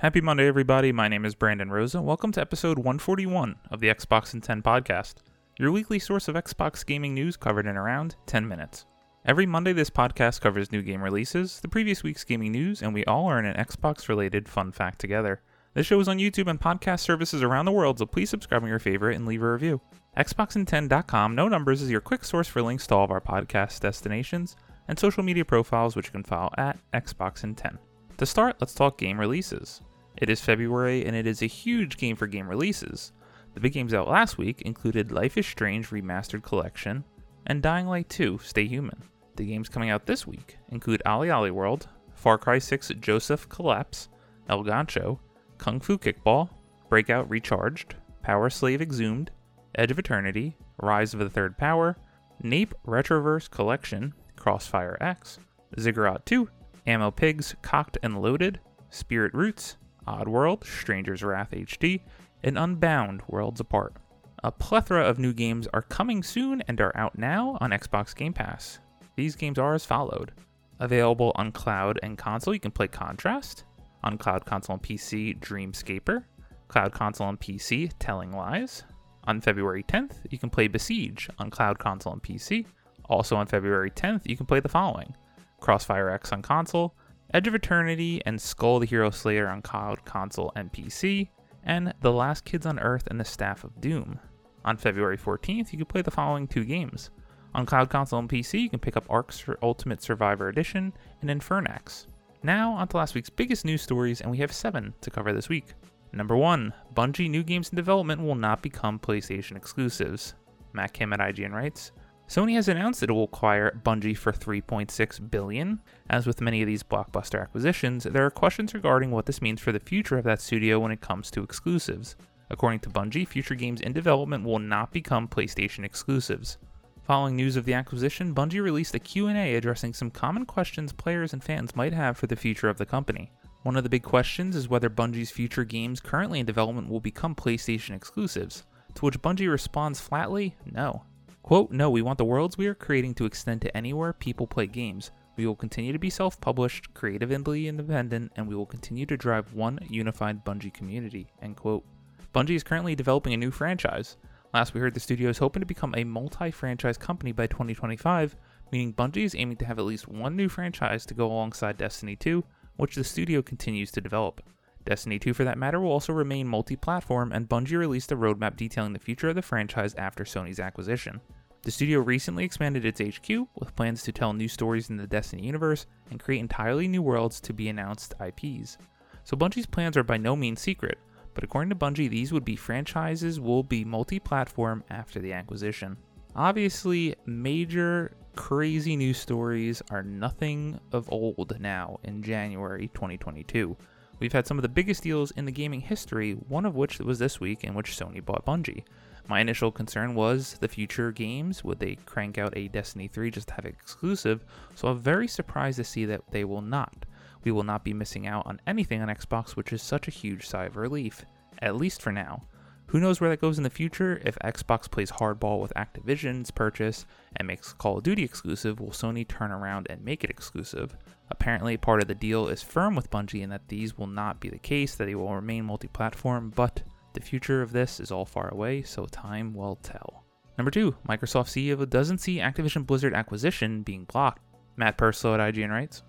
Happy Monday, everybody. My name is Brandon Rosa. Welcome to episode 141 of the Xbox in 10 podcast, your weekly source of Xbox gaming news covered in around 10 minutes. Every Monday, this podcast covers new game releases, the previous week's gaming news, and we all learn an Xbox related fun fact together. This show is on YouTube and podcast services around the world, so please subscribe on your favorite and leave a review. Xboxin10.com, no numbers, is your quick source for links to all of our podcast destinations and social media profiles, which you can follow at Xboxin10. To start, let's talk game releases. It is February, and it is a huge game for game releases. The big games out last week included Life is Strange Remastered Collection and Dying Light 2 Stay Human. The games coming out this week include OlliOlli World, Far Cry 6 Joseph Collapse, El Gancho, Kung Fu Kickball, Breakout Recharged, Power Slave Exhumed, Edge of Eternity, Rise of the Third Power, Nape Retroverse Collection, Crossfire X, Ziggurat 2, Ammo Pigs Cocked and Loaded, Spirit Roots, Oddworld, Stranger's Wrath HD, and Unbound Worlds Apart. A plethora of new games are coming soon and are out now on Xbox Game Pass. These games are as followed. Available on cloud and console, you can play Contrast. On cloud console and PC, Dreamscaper. Cloud console and PC, Telling Lies. On February 10th, you can play Besiege on cloud console and PC. Also on February 10th, you can play the following Crossfire X on console, Edge of Eternity and Skull the Hero Slayer on cloud console and PC, and The Last Kids on Earth and the Staff of Doom. On February 14th, you can play the following two games on Cloud Console and PC, you can pick up Ark Ultimate Survivor Edition and Infernax. Now, on to last week's biggest news stories, and we have seven to cover this week. Number 1 Bungie new games in development will not become PlayStation exclusives. Matt Kim at IGN writes Sony has announced that it will acquire Bungie for 3.6 billion. As with many of these blockbuster acquisitions, there are questions regarding what this means for the future of that studio when it comes to exclusives. According to Bungie, future games in development will not become PlayStation exclusives. Following news of the acquisition, Bungie released a Q&A addressing some common questions players and fans might have for the future of the company. One of the big questions is whether Bungie's future games currently in development will become PlayStation exclusives, to which Bungie responds flatly, no. Quote, no, we want the worlds we are creating to extend to anywhere people play games. We will continue to be self published, creatively independent, and we will continue to drive one unified Bungie community. End quote. Bungie is currently developing a new franchise. Last we heard, the studio is hoping to become a multi franchise company by 2025, meaning Bungie is aiming to have at least one new franchise to go alongside Destiny 2, which the studio continues to develop. Destiny 2, for that matter, will also remain multi platform, and Bungie released a roadmap detailing the future of the franchise after Sony's acquisition. The studio recently expanded its HQ with plans to tell new stories in the Destiny universe and create entirely new worlds to be announced IPs. So Bungie's plans are by no means secret, but according to Bungie, these would be franchises will be multi platform after the acquisition. Obviously, major crazy news stories are nothing of old now in January 2022. We've had some of the biggest deals in the gaming history, one of which was this week in which Sony bought Bungie. My initial concern was the future games. Would they crank out a Destiny 3 just to have it exclusive? So I'm very surprised to see that they will not we will not be missing out on anything on Xbox, which is such a huge sigh of relief, at least for now. Who knows where that goes in the future? If Xbox plays hardball with Activision's purchase and makes Call of Duty exclusive, will Sony turn around and make it exclusive? Apparently, part of the deal is firm with Bungie and that these will not be the case, that they will remain multi platform, but the future of this is all far away, so time will tell. Number two, Microsoft CEO doesn't see Activision Blizzard acquisition being blocked. Matt Purslow at IGN writes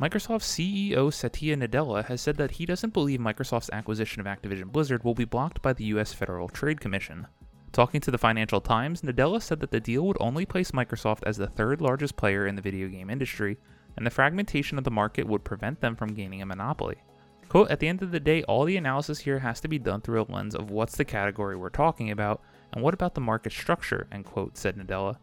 Microsoft CEO Satya Nadella has said that he doesn't believe Microsoft's acquisition of Activision Blizzard will be blocked by the US Federal Trade Commission. Talking to the Financial Times, Nadella said that the deal would only place Microsoft as the third largest player in the video game industry, and the fragmentation of the market would prevent them from gaining a monopoly. Quote, at the end of the day, all the analysis here has to be done through a lens of what's the category we're talking about, and what about the market structure, end quote, said Nadella.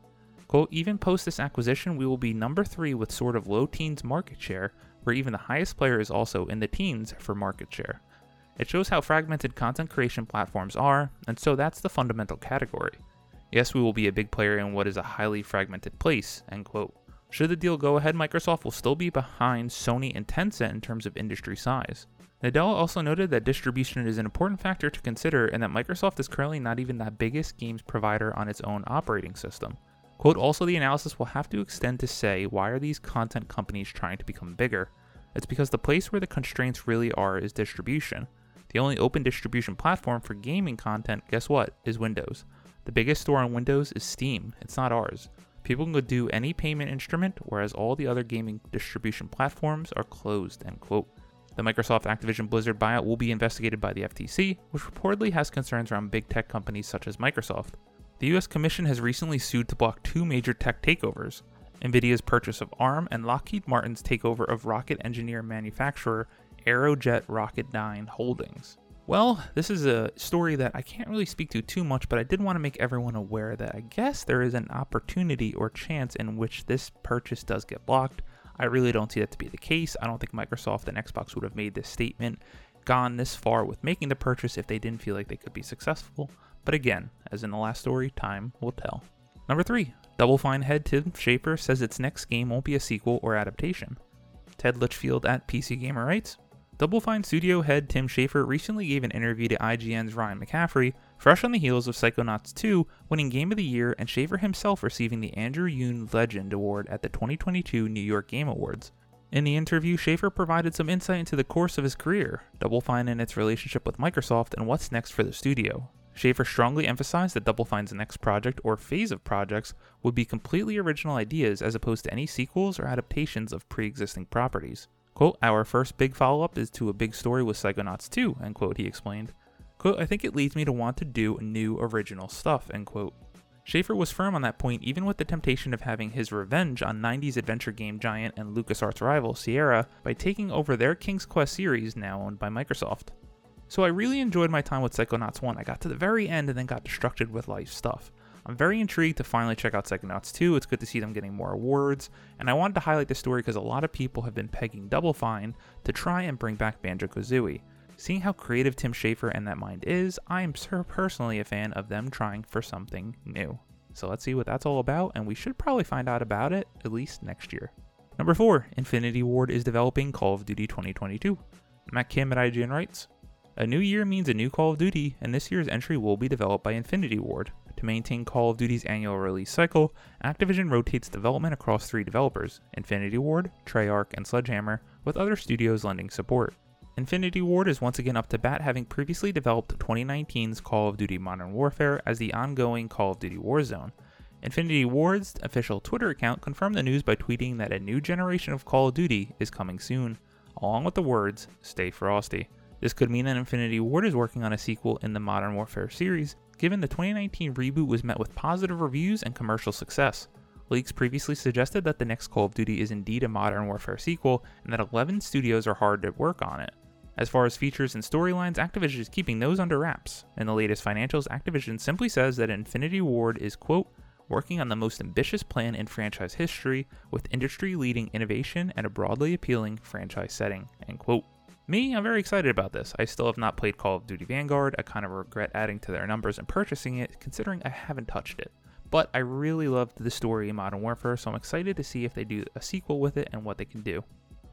Quote, even post this acquisition, we will be number three with sort of low teens market share, where even the highest player is also in the teens for market share. It shows how fragmented content creation platforms are, and so that's the fundamental category. Yes, we will be a big player in what is a highly fragmented place, end quote. Should the deal go ahead, Microsoft will still be behind Sony and Tencent in terms of industry size. Nadella also noted that distribution is an important factor to consider and that Microsoft is currently not even the biggest games provider on its own operating system. Quote, also the analysis will have to extend to say why are these content companies trying to become bigger? It's because the place where the constraints really are is distribution. The only open distribution platform for gaming content, guess what, is Windows. The biggest store on Windows is Steam, it's not ours. People can go do any payment instrument, whereas all the other gaming distribution platforms are closed, end quote. The Microsoft Activision Blizzard buyout will be investigated by the FTC, which reportedly has concerns around big tech companies such as Microsoft. The US Commission has recently sued to block two major tech takeovers NVIDIA's purchase of ARM and Lockheed Martin's takeover of rocket engineer manufacturer Aerojet Rocketdyne Holdings. Well, this is a story that I can't really speak to too much, but I did want to make everyone aware that I guess there is an opportunity or chance in which this purchase does get blocked. I really don't see that to be the case. I don't think Microsoft and Xbox would have made this statement, gone this far with making the purchase if they didn't feel like they could be successful. But again, as in the last story, time will tell. Number 3. Double Fine head Tim Schafer says its next game won't be a sequel or adaptation. Ted Litchfield at PC Gamer writes Double Fine studio head Tim Schafer recently gave an interview to IGN's Ryan McCaffrey, fresh on the heels of Psychonauts 2 winning Game of the Year and Schafer himself receiving the Andrew Yoon Legend Award at the 2022 New York Game Awards. In the interview, Schafer provided some insight into the course of his career, Double Fine and its relationship with Microsoft, and what's next for the studio. Schafer strongly emphasized that Double Fine's next project or phase of projects would be completely original ideas as opposed to any sequels or adaptations of pre existing properties. Quote, our first big follow up is to a big story with Psychonauts 2, end quote, he explained. Quote, I think it leads me to want to do new original stuff, end quote. Schafer was firm on that point even with the temptation of having his revenge on 90s adventure game giant and LucasArts rival Sierra by taking over their King's Quest series now owned by Microsoft. So I really enjoyed my time with Psychonauts 1. I got to the very end and then got distracted with life stuff. I'm very intrigued to finally check out Psychonauts 2. It's good to see them getting more awards, and I wanted to highlight the story because a lot of people have been pegging Double Fine to try and bring back Banjo Kazooie. Seeing how creative Tim Schafer and that mind is, I am personally a fan of them trying for something new. So let's see what that's all about, and we should probably find out about it at least next year. Number 4, Infinity Ward is developing Call of Duty 2022. Matt Kim at IGN writes, a new year means a new Call of Duty, and this year's entry will be developed by Infinity Ward. To maintain Call of Duty's annual release cycle, Activision rotates development across three developers Infinity Ward, Treyarch, and Sledgehammer, with other studios lending support. Infinity Ward is once again up to bat, having previously developed 2019's Call of Duty Modern Warfare as the ongoing Call of Duty Warzone. Infinity Ward's official Twitter account confirmed the news by tweeting that a new generation of Call of Duty is coming soon, along with the words, Stay Frosty. This could mean that Infinity Ward is working on a sequel in the Modern Warfare series, given the 2019 reboot was met with positive reviews and commercial success. Leaks previously suggested that the next Call of Duty is indeed a Modern Warfare sequel, and that 11 studios are hard at work on it. As far as features and storylines, Activision is keeping those under wraps. In the latest financials, Activision simply says that Infinity Ward is, quote, working on the most ambitious plan in franchise history with industry leading innovation and a broadly appealing franchise setting, end quote. Me, I'm very excited about this. I still have not played Call of Duty Vanguard. I kind of regret adding to their numbers and purchasing it, considering I haven't touched it. But I really loved the story in Modern Warfare, so I'm excited to see if they do a sequel with it and what they can do.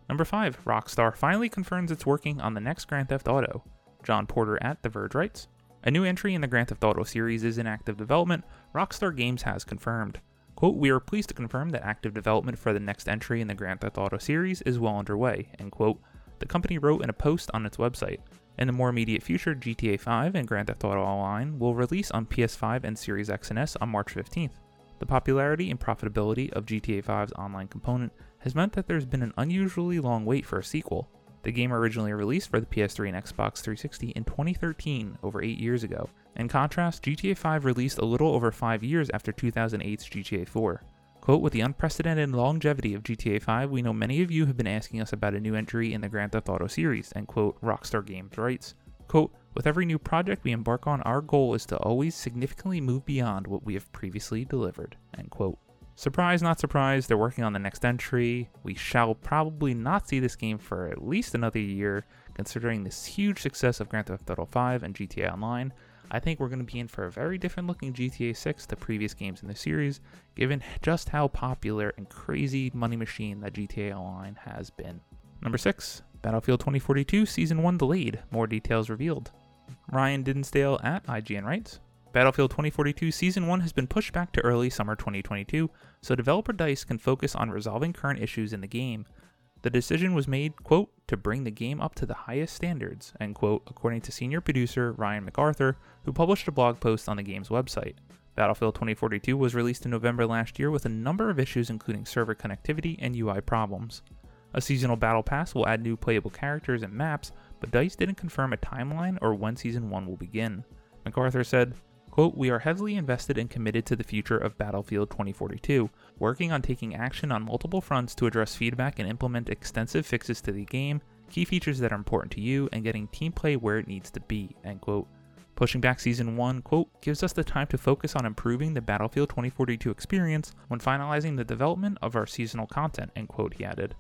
Number 5. Rockstar finally confirms it's working on the next Grand Theft Auto. Jon Porter at The Verge writes A new entry in the Grand Theft Auto series is in active development, Rockstar Games has confirmed. Quote, we are pleased to confirm that active development for the next entry in the Grand Theft Auto series is well underway, end quote the company wrote in a post on its website. In the more immediate future, GTA 5 and Grand Theft Auto Online will release on PS5 and Series X and S on March 15th. The popularity and profitability of GTA 5's online component has meant that there's been an unusually long wait for a sequel. The game originally released for the PS3 and Xbox 360 in 2013, over 8 years ago. In contrast, GTA 5 released a little over 5 years after 2008's GTA 4. Quote, with the unprecedented longevity of GTA 5, we know many of you have been asking us about a new entry in the Grand Theft Auto series, end quote, Rockstar Games writes. Quote, with every new project we embark on, our goal is to always significantly move beyond what we have previously delivered, end quote. Surprise, not surprise, they're working on the next entry. We shall probably not see this game for at least another year, considering this huge success of Grand Theft Auto 5 and GTA Online. I think we're going to be in for a very different looking GTA 6 to previous games in the series, given just how popular and crazy money machine that GTA Online has been. Number 6, Battlefield 2042 Season 1 delayed, more details revealed. Ryan Dinsdale at IGN writes Battlefield 2042 Season 1 has been pushed back to early summer 2022, so developer DICE can focus on resolving current issues in the game. The decision was made, quote, to bring the game up to the highest standards, end quote, according to senior producer Ryan MacArthur, who published a blog post on the game's website. Battlefield 2042 was released in November last year with a number of issues including server connectivity and UI problems. A seasonal battle pass will add new playable characters and maps, but DICE didn't confirm a timeline or when Season 1 will begin. MacArthur said, quote, We are heavily invested and committed to the future of Battlefield 2042, working on taking action on multiple fronts to address feedback and implement extensive fixes to the game, key features that are important to you, and getting team play where it needs to be, end quote. Pushing back Season 1, quote, gives us the time to focus on improving the Battlefield 2042 experience when finalizing the development of our seasonal content, end quote, he added.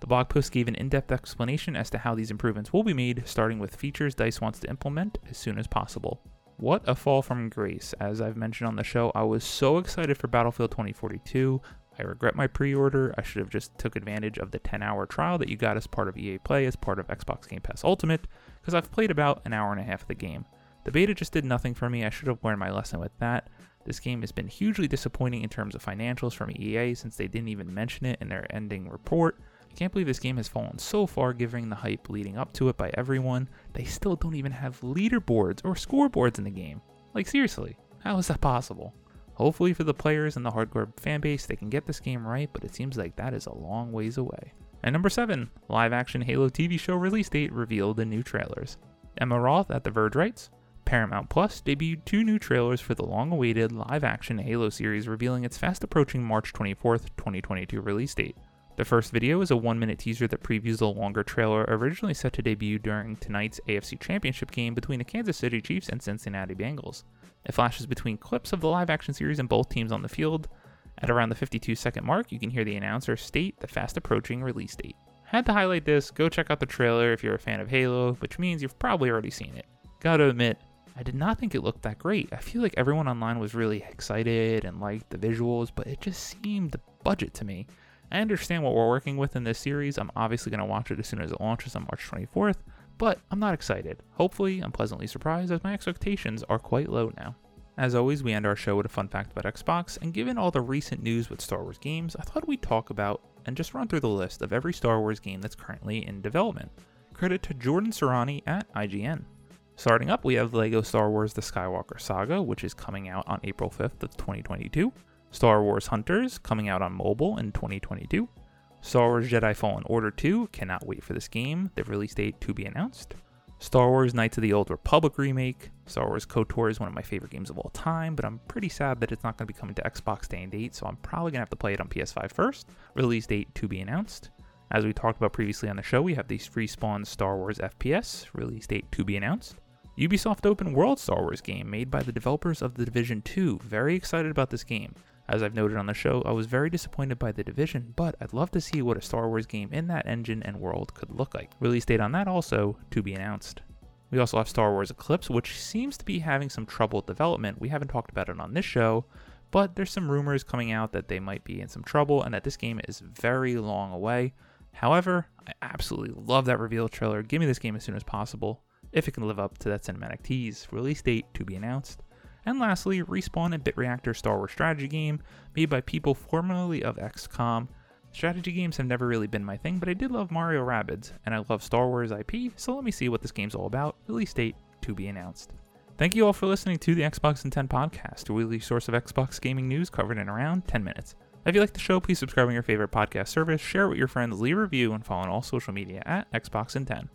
The blog post gave an in depth explanation as to how these improvements will be made, starting with features DICE wants to implement as soon as possible. What a fall from grace. As I've mentioned on the show, I was so excited for Battlefield 2042. I regret my pre-order. I should have just took advantage of the 10-hour trial that you got as part of EA Play as part of Xbox Game Pass Ultimate because I've played about an hour and a half of the game. The beta just did nothing for me. I should have learned my lesson with that. This game has been hugely disappointing in terms of financials from EA since they didn't even mention it in their ending report. I can't believe this game has fallen so far given the hype leading up to it by everyone. They still don't even have leaderboards or scoreboards in the game. Like, seriously, how is that possible? Hopefully, for the players and the hardcore fanbase, they can get this game right, but it seems like that is a long ways away. And number 7, live action Halo TV show release date revealed in new trailers. Emma Roth at The Verge writes Paramount Plus debuted two new trailers for the long awaited live action Halo series, revealing its fast approaching March 24th, 2022 release date. The first video is a one minute teaser that previews the longer trailer originally set to debut during tonight's AFC Championship game between the Kansas City Chiefs and Cincinnati Bengals. It flashes between clips of the live action series and both teams on the field. At around the 52 second mark, you can hear the announcer state the fast approaching release date. Had to highlight this, go check out the trailer if you're a fan of Halo, which means you've probably already seen it. Gotta admit, I did not think it looked that great. I feel like everyone online was really excited and liked the visuals, but it just seemed budget to me. I understand what we're working with in this series. I'm obviously going to watch it as soon as it launches on March 24th, but I'm not excited. Hopefully, I'm pleasantly surprised as my expectations are quite low now. As always, we end our show with a fun fact about Xbox, and given all the recent news with Star Wars games, I thought we'd talk about and just run through the list of every Star Wars game that's currently in development. Credit to Jordan Sirani at IGN. Starting up, we have LEGO Star Wars The Skywalker Saga, which is coming out on April 5th of 2022. Star Wars Hunters coming out on mobile in 2022. Star Wars Jedi Fallen Order 2, cannot wait for this game, the release date to be announced. Star Wars Knights of the Old Republic remake. Star Wars KOTOR is one of my favorite games of all time, but I'm pretty sad that it's not going to be coming to Xbox Day and date, so I'm probably going to have to play it on PS5 first. Release date to be announced. As we talked about previously on the show, we have the Respawn Star Wars FPS, release date to be announced. Ubisoft Open World Star Wars game made by the developers of The Division 2. Very excited about this game. As I've noted on the show, I was very disappointed by The Division, but I'd love to see what a Star Wars game in that engine and world could look like. Release date on that also to be announced. We also have Star Wars Eclipse, which seems to be having some trouble with development. We haven't talked about it on this show, but there's some rumors coming out that they might be in some trouble and that this game is very long away. However, I absolutely love that reveal trailer. Give me this game as soon as possible, if it can live up to that cinematic tease. Release date to be announced. And lastly, Respawn and BitReactor Star Wars strategy game made by people formerly of XCOM. Strategy games have never really been my thing, but I did love Mario Rabbids, and I love Star Wars IP, so let me see what this game's all about. Release date to be announced. Thank you all for listening to the Xbox in 10 podcast, a weekly source of Xbox gaming news covered in around 10 minutes. If you like the show, please subscribe on your favorite podcast service, share it with your friends, leave a review, and follow on all social media at Xbox in 10.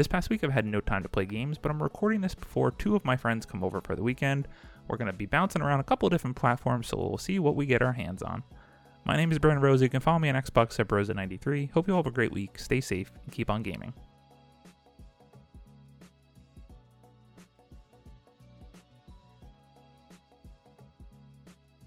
This past week I've had no time to play games, but I'm recording this before two of my friends come over for the weekend. We're going to be bouncing around a couple different platforms, so we'll see what we get our hands on. My name is Brendan Rosa. You can follow me on Xbox at Brosa93. Hope you all have a great week, stay safe, and keep on gaming.